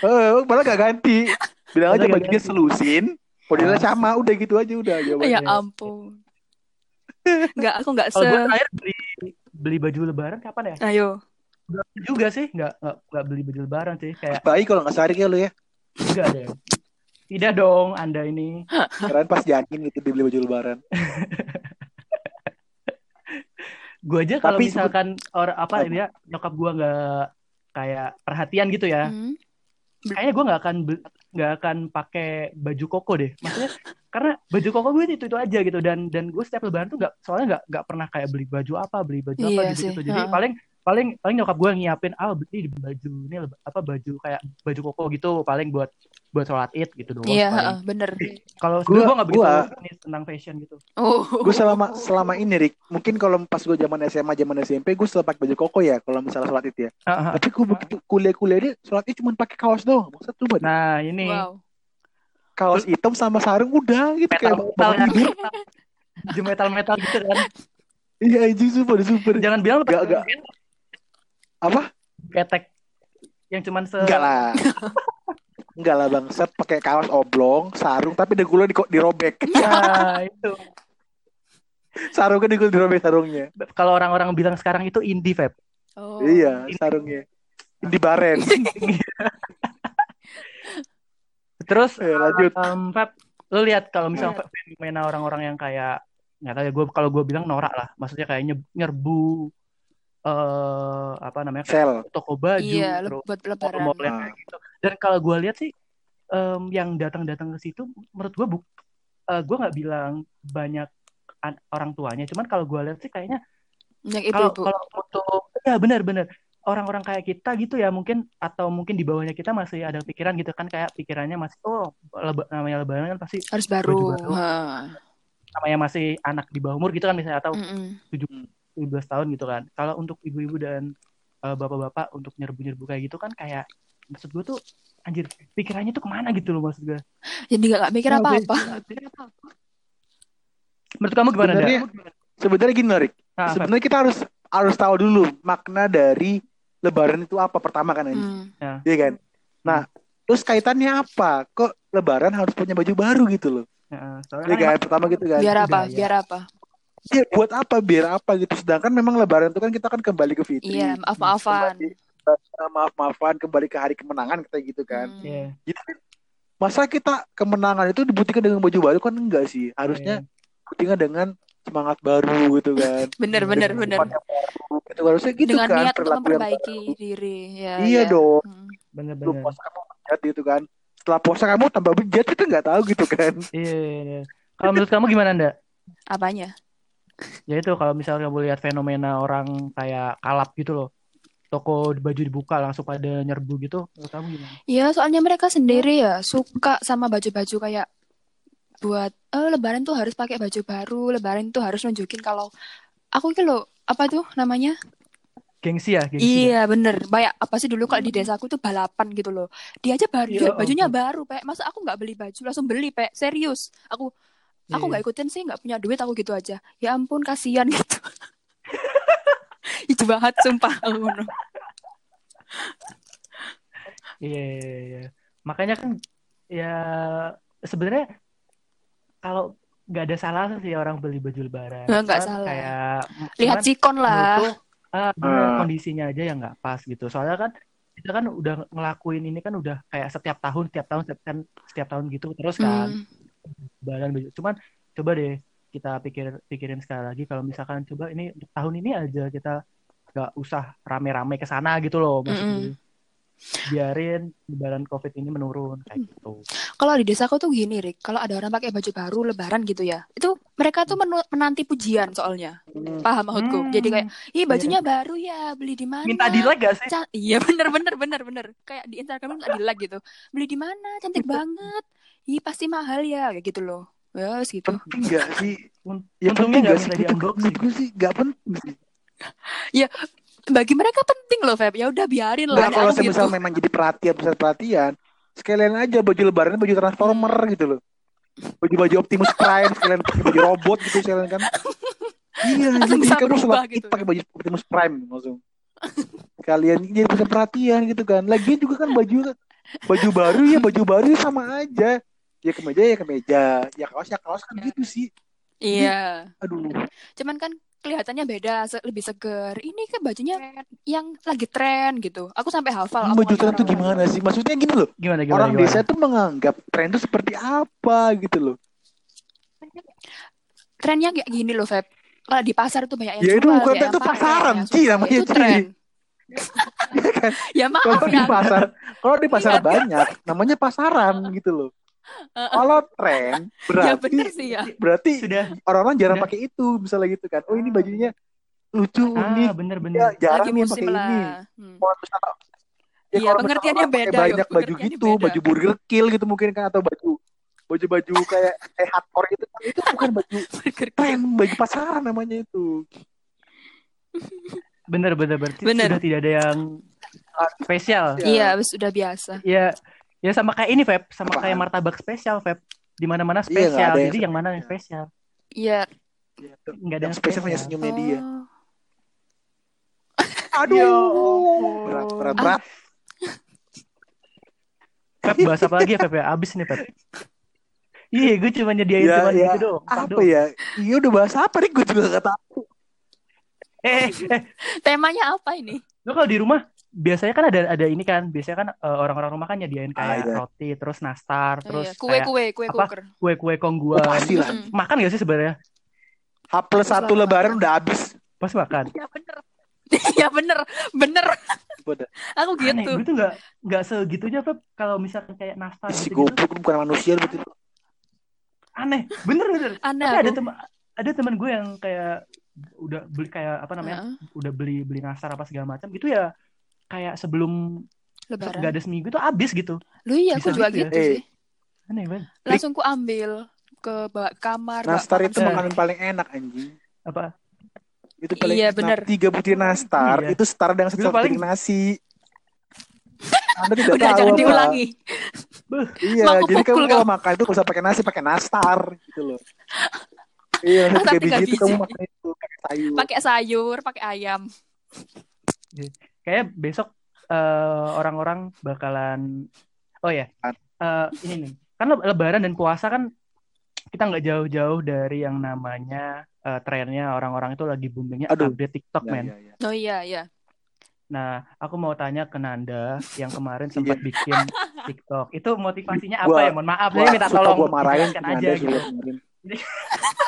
Eh, malah gak ganti. Bilang aja bajunya ganti. selusin, modelnya sama, udah gitu aja udah jawabannya. Ya ampun. Enggak, aku enggak kalau se gue terakhir beli beli baju lebaran kapan ya? Ayo. Udah juga sih, nggak nggak nggak beli baju lebaran sih, kayak Baik kalau nggak sehari ya lu ya. enggak deh. Tidak dong, Anda ini. Keren pas janin gitu dibeli baju lebaran. Gue aja kalau misalkan orang apa Apa? ya nyokap gue nggak kayak perhatian gitu ya, Hmm. kayaknya gue nggak akan nggak akan pakai baju koko deh. Maksudnya karena baju koko gue itu itu aja gitu dan dan gue setiap lebaran tuh nggak soalnya nggak nggak pernah kayak beli baju apa beli baju apa Iya gitu gitu. Jadi ha. paling paling paling nyokap gue nyiapin ah beli baju ini apa baju kayak baju koko gitu paling buat buat sholat id gitu doang. Iya, heeh, bener. Kalau Gua- gue nggak begitu gua- ini tentang fashion gitu. Oh. Gue selama selama ini Rik, mungkin kalau pas gue zaman SMA zaman SMP gue selalu pakai baju koko ya kalau misalnya sholat id ya. Ah. Tapi gue begitu kuliah-kuliah dia sholat id cuma pakai kaos doang. Maksud tuh buat Nah ini Wow. kaos hitam sama sarung udah gitu metal kayak metal kan, tidur. baju metal metal gitu kan. Iya anjing super super. Jangan bilang Gak, gak. Apa? ketek yang cuman se Enggak lah. Enggak lah bang, set pakai kaos oblong, sarung, tapi degulnya di, dirobek. Ya itu. Sarungnya degul dirobek sarungnya. Kalau orang-orang bilang sekarang itu indie Feb. Oh. Iya, sarungnya. Di baren. Terus Eh, lanjut. em, Feb, lu lihat kalau misalnya fenomena orang-orang yang kayak nggak tahu ya gue kalau gue bilang norak lah, maksudnya kayak nye- nyerbu eh apa namanya Sel. toko baju Iya, terus buat lebaran. yang kayak gitu. Dan kalau gue lihat sih em, yang datang-datang ke situ menurut gue bu eh, gue nggak bilang banyak an- orang tuanya, cuman kalau gue lihat sih kayaknya kalau kalau untuk ya benar-benar orang-orang kayak kita gitu ya mungkin atau mungkin di bawahnya kita masih ada pikiran gitu kan kayak pikirannya masih oh leba- namanya lebaran kan pasti Harus baru. baru. Ha. namanya masih anak di bawah umur gitu kan misalnya atau Mm-mm. 17 tahun gitu kan kalau untuk ibu-ibu dan eh, bapak-bapak untuk nyerbu-nyerbu kayak gitu kan kayak maksud gue tuh anjir pikirannya tuh ke mana gitu loh maksud gue Jadi nggak nggak mikir Nah, apa-apa. menurut kamu gimana Sebenarnya sebenarnya gini Norik. Nah. Sebenarnya kita harus harus tahu dulu makna dari lebaran itu apa pertama kan. Hmm. Iya kan? Nah, terus kaitannya apa? Kok lebaran harus punya baju baru gitu loh. Ya, soalnya Iya kan? Pertama gitu kan. Biar apa? budaya. Biar apa? Ya, buat apa? Biar apa gitu. Sedangkan memang lebaran itu kan kita kan kembali ke fitri. Iya, maaf-maafan. Kembali- eh, maaf-maafan kembali ke hari kemenangan kita gitu kan. Hmm. Iya, Jadi masa kita kemenangan itu dibuktikan dengan baju baru kan enggak sih? Harusnya buktikan dengan semangat baru gitu kan. Bener, Iya, bener, iya. bener. Itu harusnya gitu Dengan kan niat untuk memperbaiki diri. Ya, Iya ya. dong. Hmm. Lu bener-bener puasa kamu bejat gitu kan. Setelah puasa kamu tambah bejat itu nggak tahu gitu kan. iya, iya. kalau menurut kamu gimana ndak Apanya? Ya itu kalau misalnya kamu lihat fenomena orang kayak kalap gitu loh toko baju dibuka langsung pada nyerbu gitu menurut kamu gimana Ya, soalnya mereka sendiri ya suka sama baju-baju kayak buat eh lebaran tuh harus pakai baju baru, lebaran tuh harus nunjukin kalau aku itu loh apa tuh namanya? gengsi ya gengsi ya? Iya bener, banyak apa sih dulu kalau di desaku tuh balapan gitu loh. Dia aja baru, Ya bajunya ampun. baru, Pak. Masa aku nggak beli baju, langsung beli, Pak. Serius. Aku aku Iya. nggak ikutin sih, nggak punya duit, aku gitu aja. Ya ampun, kasihan gitu. Itu banget, sumpah. Aku. Iya, iya, iya. Makanya kan ya sebenarnya kalau nggak ada salah sih orang beli baju lebaran. Nggak, salah. Kayak Lihat cuman sikon lah. ah, Hmm. kondisinya aja yang nggak pas gitu. Soalnya kan kita kan udah ngelakuin ini kan udah kayak setiap tahun, setiap tahun, setiap, kan, setiap tahun gitu terus kan. Hmm. Lebaran baju. Cuman coba deh kita pikir pikirin sekali lagi kalau misalkan coba ini untuk tahun ini aja kita nggak usah rame-rame ke sana gitu loh maksud Mm-mm. gue. Biarin lebaran COVID ini menurun kayak gitu. Kalau di desaku tuh gini, Rik. Kalau ada orang pakai baju baru lebaran gitu ya. Itu mereka tuh menanti pujian soalnya. Paham maksudku? Hmm. Jadi kayak, ih bajunya baru ya, beli di mana? minta di like gak sih? Ca- iya bener bener bener bener kayak di Instagram nggak di like gitu beli di mana cantik banget ih pasti mahal ya kayak gitu loh ya wes gitu penting nggak sih ya Untungnya penting nggak sih minta di unboxing. menurut gue sih nggak penting sih bagi mereka penting loh Feb ya udah biarin lah kalau aku gitu misalnya memang jadi perhatian pusat perhatian sekalian aja baju lebaran baju transformer gitu loh. Baju-baju Optimus Prime sekalian pakai baju robot gitu sekalian kan. Iya jadi kamu sholat gitu. pakai baju Optimus Prime langsung. Kalian jadi pusat perhatian gitu kan. Lagian juga kan baju baju baru ya baju baru ya sama aja. Ya kemeja ya kemeja. Ya kaos ya kaos kan gitu sih. Iya. aduh. Cuman kan kelihatannya beda se- lebih seger. Ini kan bajunya yang lagi tren gitu. Aku sampai hafal baju tren tuh gimana sih? Maksudnya gini loh Gimana gimana orang gimana? desa tuh menganggap tren itu seperti apa gitu loh. Trennya kayak gini loh Feb. Kalau di pasar tuh banyak yang Ya itu bukan yang itu pasaran, suka. namanya, itu tren Iya kan? ya maaf kalau di ya pasar kalau di pasar banyak namanya pasaran gitu loh kalau tren ya berarti bener sih ya berarti Sudah. orang-orang jarang Sudah. pakai itu misalnya gitu kan oh ini bajunya lucu Ah, unik bener-bener. ya jarang lagi nih yang musim pakai lah ini Hmm. Ya, Iya, kalau pengertiannya beda, banyak yuk. baju gitu beda. baju burger kill gitu mungkin kan atau baju baju-baju kayak kayak hardcore gitu kan itu bukan baju tren baju pasaran namanya itu Bener bener berarti Bener. sudah tidak ada yang uh, spesial. Ya. Iya, wes udah biasa. Ya ya sama kayak ini Feb, sama Apaan? kayak martabak spesial Feb. Di mana-mana Iya, spesial. yang Jadi yang mana yang spesial. Iya. Ya, Nggak ada yang yang spesial hanya spesial. senyumnya dia Oh. aduh Ya ampun. berat berat berat Feb bahas apa lagi ya Feb ya? Abis nih Feb. Iya, gue cuma nyediain Ya, cuma ya. gitu doang. apa doang. ya iya udah bahas apa nih gue juga gak tahu Eh, eh, Temanya apa ini? lo kalau di rumah biasanya kan ada ada ini kan, biasanya kan eh, orang-orang rumah kan nyediain kayak Ah, iya. roti, terus nastar, Oh, terus iya. Kue, kayak kue, kue apa? kue-kue oh, kongguan. pasti lah. Makan gak sih sebenarnya? H plus satu lebaran udah habis Pas makan. Ya bener. ya bener, bener. Aku Aneh, gitu. gue tuh gak, gak segitunya Feb kalau misalkan kayak nastar si gitu-gitu. goblok lu bukan manusia betul Aneh, bener bener. Aneh Tapi ada teman ada teman gue yang kayak udah beli kayak apa namanya? Heeh. Udah beli beli nastar apa segala macam gitu ya kayak sebelum Lebaran. gak ada seminggu tuh habis gitu. Lu iya, aku juga gitu ya? gitu Eh, sih. Aneh banget. Langsung ku ambil ke bawa kamar. bawa nastar makan itu makanan paling enak anjing Apa? itu paling Iya, bener. tiga butir nastar Iya. itu setara dengan satu paling- piring nasi anda tidak Udah tahu jangan apa diulangi. iya Mau aku jadi kamu kalau makan itu usah pakai nasi pakai nastar gitu loh iya Nastar tiga tiga biji itu kamu biji. makan itu pakai sayur Pakai sayur, pakai ayam. Kayak besok eh, orang-orang bakalan oh ya. eh, ini nih. Kan le- lebaran dan puasa kan kita nggak jauh-jauh dari yang namanya eh, trennya orang-orang itu lagi boomingnya Aduh. update TikTok, Ya, men. ya, ya. Oh iya, iya. Nah, aku mau tanya ke Nanda yang kemarin sempat bikin TikTok. Itu motivasinya apa Iya. Gua- ya? Mohon maaf, Gua saya minta tolong gua marahin aja gitu.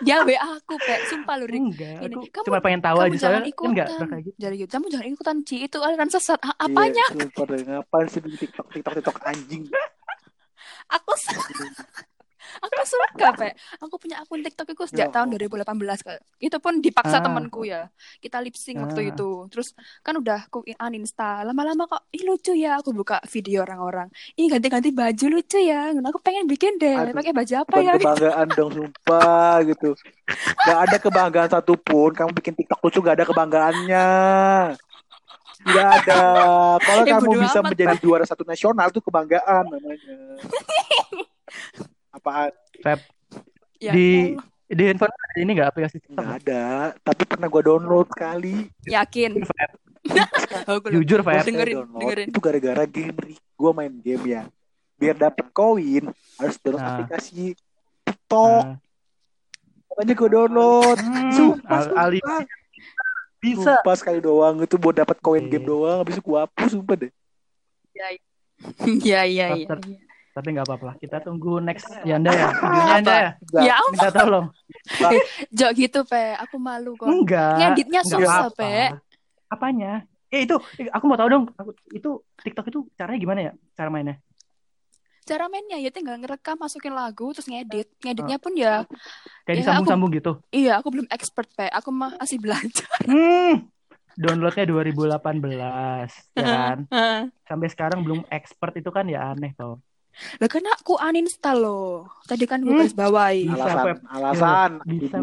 kemarin. Dia WA aku, Pek. Sumpah lu, Rik. Enggak, aku kamu- cuma pengen tahu aja jangan soalnya kan ikutan. enggak kayak gitu. Jadi gitu, kamu jangan ikutan Ci, itu aliran sesat. A- apanya? Iya, sumpah deh. ngapain sih bikin TikTok TikTok TikTok anjing Aku Aku suka Pe. Aku punya akun TikTok itu sejak tahun 2018 Kak. Itu pun dipaksa Ah. temanku ya. Kita lip sync waktu Ah. itu. Terus kan udah aku uninstall. Lama-lama kok, ih lucu ya. Aku buka video orang-orang. Ih ganti-ganti baju lucu ya. Aku pengen bikin deh. Pakai baju apa ya? kebanggaan dong sumpah gitu. Gak ada kebanggaan satupun. Kamu bikin TikTok lucu gak ada kebanggaannya. Gak ada. Kalau Ya, kamu bisa amat, menjadi juara satu nasional tuh kebanggaan namanya. Apaan? Ya, Di- Allah. Di handphone ada ini nggak aplikasi TikTok? Gak ada. Tapi pernah gua download sekali. yakin. Aku belum. Jujur, Feb. Dengerin, Download. dengerin. Itu gara-gara game. Ri. Gua main game ya. Biar dapet koin harus download Nah. aplikasi TikTok. Nah. Makanya gua download. Hmm, Sumpah, Al- Ali sumpah. bisa. Sumpah sekali doang itu buat dapat koin Iya. game doang habis itu gua hapus sumpah deh. Iya, iya, iya. After- iya. Tapi nggak apa-apa. Kita tunggu next Yanda ya. Videonya Yanda ya. Ya, Minta tolong. Jok gitu, Pe. Aku malu kok. Enggak. Ngeditnya susah, apa-apa. Pe. Apanya? Eh itu, aku mau tahu dong. Aku- Itu TikTok itu caranya gimana ya? Cara mainnya? Cara mainnya ya tinggal ngerekam, masukin lagu, terus ngedit. Ngeditnya pun ya, Kayak Ya, disambung-sambung gitu. iya aku belum expert, Pe. Aku masih belajar. Hmm. Downloadnya 2018, ya kan? Sampai sekarang belum expert itu kan ya aneh toh. Lah kan aku uninstall loh. Tadi kan gue Hmm. garis bawahi. Bisa, alasan alasan Bisa,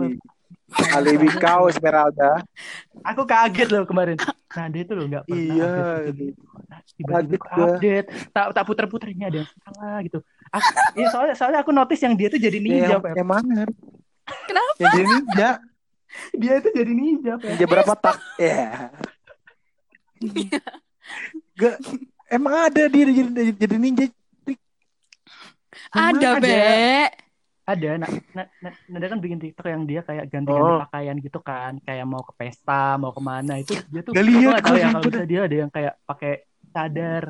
alibi kau Esmeralda. Aku kaget loh kemarin. Nah dia tuh loh nggak pernah Iya, update gitu. gitu. Nah, Tiba-tiba update. Tak tak puter-puter ini ada yang salah gitu. Aku, iya soalnya soalnya aku notice yang dia tuh jadi Ya, ninja, yang mana? Kenapa? Jadi ninja. Dia itu jadi ninja, Pep. Ninja berapa tak? Ya. Gak, emang ada dia jadi, jadi ninja. Ada, ada. Be. Ada, nah, nah, nah, Nada kan bikin TikTok yang dia kayak ganti-ganti Oh. pakaian gitu kan, kayak mau ke pesta, mau ke mana itu dia tuh Gak aku lihat gua ya kalau bisa dia ada yang kayak pakai cadar.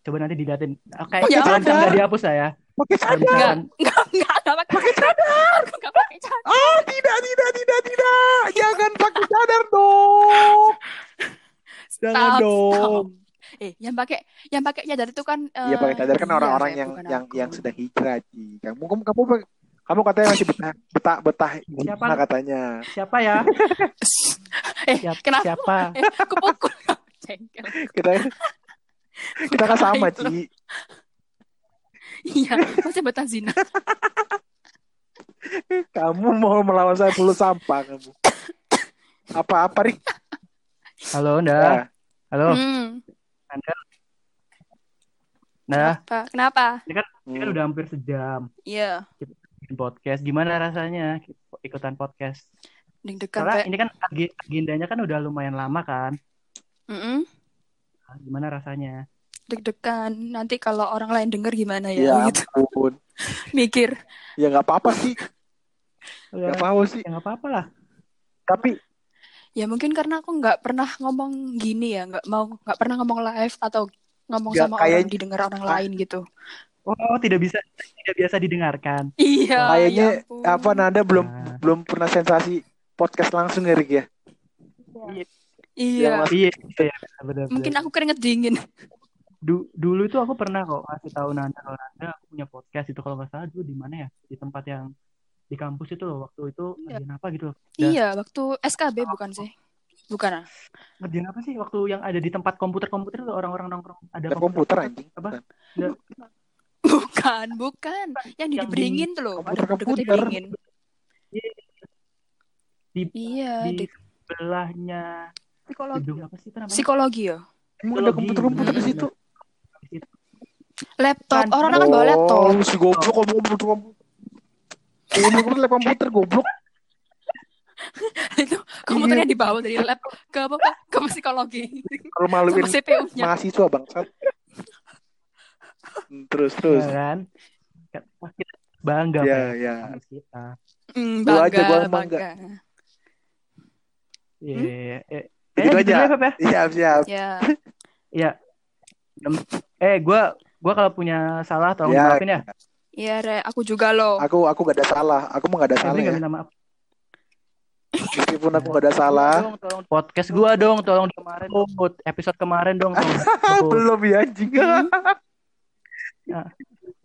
Coba nanti diliatin. Oke, Ya kalau udah. nggak dihapus lah ya. Pakai Kalau cadar. Enggak, enggak, enggak pakai cadar. Enggak pakai cadar. Oh, tidak, tidak, tidak, tidak. Jangan pakai cadar dong. Jangan Stop, dong. Eh, yang pakai yang pakai cadar itu kan Iya eh, pakai cadar kan dia, orang-orang Fe, yang yang aku. yang sedang hijrah Ci. Kamu kamu kamu kamu katanya masih betah betah betah Siapa? mana katanya. siapa ya? Eh, Siapa? kenapa? Siapa? Eh, aku pukul kamu jengkel. Kita kita kan sama. Ci. Iya, masih betah zina. Kamu mau melawan saya puluh sampah kamu. Apa-apa Rik? Halo, Nda. Ya. Halo, Hmm, Anda. Nah, apa? Kenapa? ini kan Hmm. udah hampir sejam Iya, bikin podcast. Gimana rasanya ikutan podcast? deg-degan, Karena Pe. ini kan ag- agendanya kan udah lumayan lama kan. Mm-mm. Nah, Gimana rasanya? Deg-degan. Nanti kalau orang lain denger gimana Ya ya? Gitu. ampun. Mikir. Ya nggak apa-apa sih. Ya, Nggak apa-apa sih. ya nggak apa-apa lah. Tapi Ya mungkin karena aku nggak pernah ngomong gini ya, nggak mau nggak pernah ngomong live atau ngomong Nggak, sama kayak- orang didengar orang lain gitu. Oh, tidak bisa tidak biasa didengarkan. Iya, kayaknya ya apa Nanda belum Nah. belum pernah sensasi podcast langsung ya Rik ya. Iya. Yang Mas- Iya, iya, benar. Mungkin aku keringet dingin. Du- dulu itu aku pernah kok ngasih tahu Nanda kalau Nanda punya podcast itu kalau nggak salah dulu di mana ya? Di tempat yang di kampus itu loh waktu itu Iya. ngerjain apa gitu loh. Dan- Iya, waktu SKB bukan sih? Bukan ah? Ngerjain apa sih waktu yang ada di tempat komputer-komputer itu orang-orang nongkrong ada Ada komputer anjing. apa? Bukan, bukan. Yang di Yang beringin tuh loh. Komputer-komputer. beringin. Di Iya, di di sebelahnya psikologi. gedung apa sih itu namanya? Psikologi ya. Emang ada komputer-komputer di situ? Laptop. Kan. Orang kan bawa laptop. Oh, si goblok kamu komputer komputer. Komputer lab komputer goblok. itu komputernya dibawa dari lab ke apa ke psikologi Kalau maluin CPU-nya mahasiswa bangsat. Hmm, Terus terus. Ya kan? Bangga Ya ya. kita. Lu bangga aja, gua bangga Iya. Hmm? eh, Begitu eh, aja. ya, ya? Siap siap. ya Iya. Dem- Eh, gua gua kalau punya salah tolong Ya. dimaafin ya. Iya, Re, aku juga loh. Aku aku gak ada salah. Aku mau gak ada salah ya. minta maaf. Meskipun aku gak ada salah. Dong, tolong podcast gua dong, tolong kemarin dong, episode kemarin dong. tolong. Belum ya anjing. Hmm.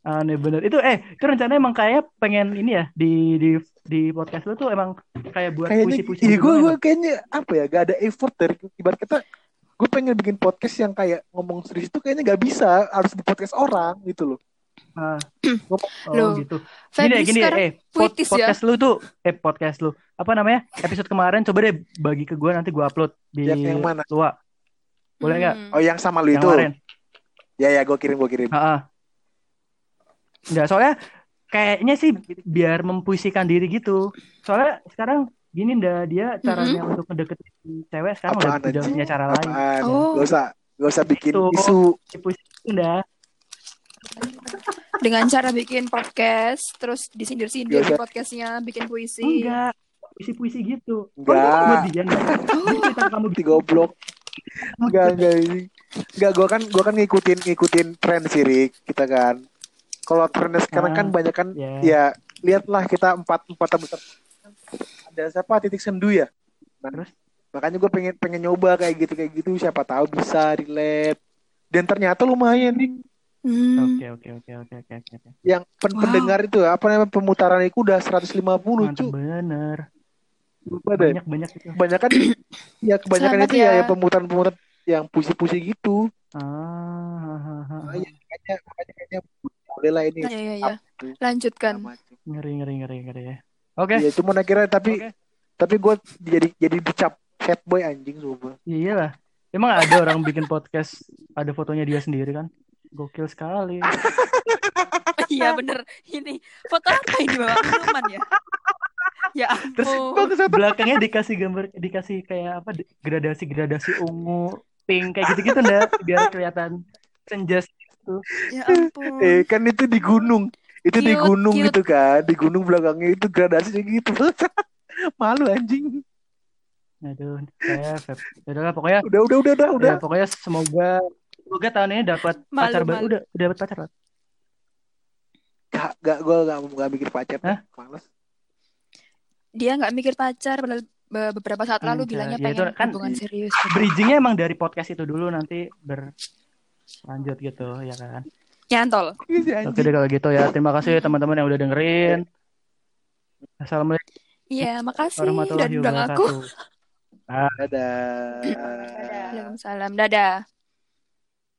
Aneh bener. Itu eh itu rencananya emang kayak pengen ini ya di di di podcast lu tuh emang kayak buat kayaknya puisi-puisi iya gitu gue gue kayaknya apa ya gak ada effort dari ibarat kata gue pengen bikin podcast yang kayak ngomong serius itu kayaknya gak bisa harus di podcast orang gitu loh Ngomong- Oh Loh, gitu. Gini ya, gini ya, eh pod- ya. podcast lu tuh eh podcast lu apa namanya episode kemarin coba deh bagi ke gue nanti gue upload di Yang- yang mana? Tua. Boleh nggak? Hmm. oh yang sama lu Yang itu kemarin. ya ya gue kirim gue kirim Heeh. Enggak, soalnya kayaknya sih biar mempuisikan diri gitu. Soalnya sekarang gini nda dia caranya untuk mendeketin cewek sekarang udah, Apaan udah anjing? punya cara lain. apaan Oh. gak usah gak usah bikin Itu. isu Puisi nda. Dengan cara bikin podcast, terus disindir-sindir Gak di podcastnya, bikin puisi. Enggak. Puisi-puisi gitu. Enggak. Buat dia. Jadi cerita kamu di goblok Enggak, enggak ini. Enggak, gua kan gua kan ngikutin ngikutin tren sih, Rik. Kita kan. Kalau trennya sekarang Ah, kan banyak kan ya. ya lihatlah kita empat empat besar. Ada siapa titik sendu ya? Nah, Terus? makanya gue pengen pengen nyoba kayak gitu kayak gitu siapa tahu bisa relate dan ternyata lumayan nih. Oke, oke, oke, oke, oke, oke. oke. yang pen- Wow. pendengar itu apa namanya pemutaran itu udah 150 Mantap cu bener. lupa deh Banyak banyak itu. kebanyakan ya kebanyakan Selamat itu ya, ya. ya pemutaran-pemutaran yang puisi-puisi gitu Ah, makanya makanya makanya boleh lah ini iya, iya. Gitu. Lanjutkan. Ngeri ngeri ngeri ngeri ya. Oke. Iya, cuman akhirnya tapi Oke. tapi gue jadi jadi dicap sad boy anjing sumpah. Iya iyalah. Emang ada orang bikin podcast ada fotonya dia sendiri kan? Gokil sekali. Iya bener. Ini foto apa ini bawa minuman ya? Ya Terus ampun. belakangnya dikasih gambar dikasih kayak apa gradasi gradasi ungu pink kayak gitu gitu ndak biar kelihatan senjas gitu Ya ampun. Eh kan itu di gunung. Itu di Cute, gunung cute. gitu kan. Di gunung belakangnya itu gradasinya gitu. Malu anjing. aduh ya Feb. Ya udahlah pokoknya Udah udah udah udah udah. ya, pokoknya semoga semoga tahun ini dapat Malu, pacar baru udah udah dapat pacar lah Gak gak gue gak gak mikir pacar. Hah? Males. Dia nggak mikir pacar padahal be- beberapa saat lalu Anjay, bilangnya ya itu pengen kan- hubungan serius. bridgingnya emang dari podcast itu dulu nanti berlanjut gitu ya kan Nyantol. Iya sih, oke deh kalau gitu ya terima kasih teman-teman yang udah dengerin assalamualaikum Iya, makasih udah warahmatullahi undang aku. wabarakatuh Dadah. Waalaikumsalam. Dadah.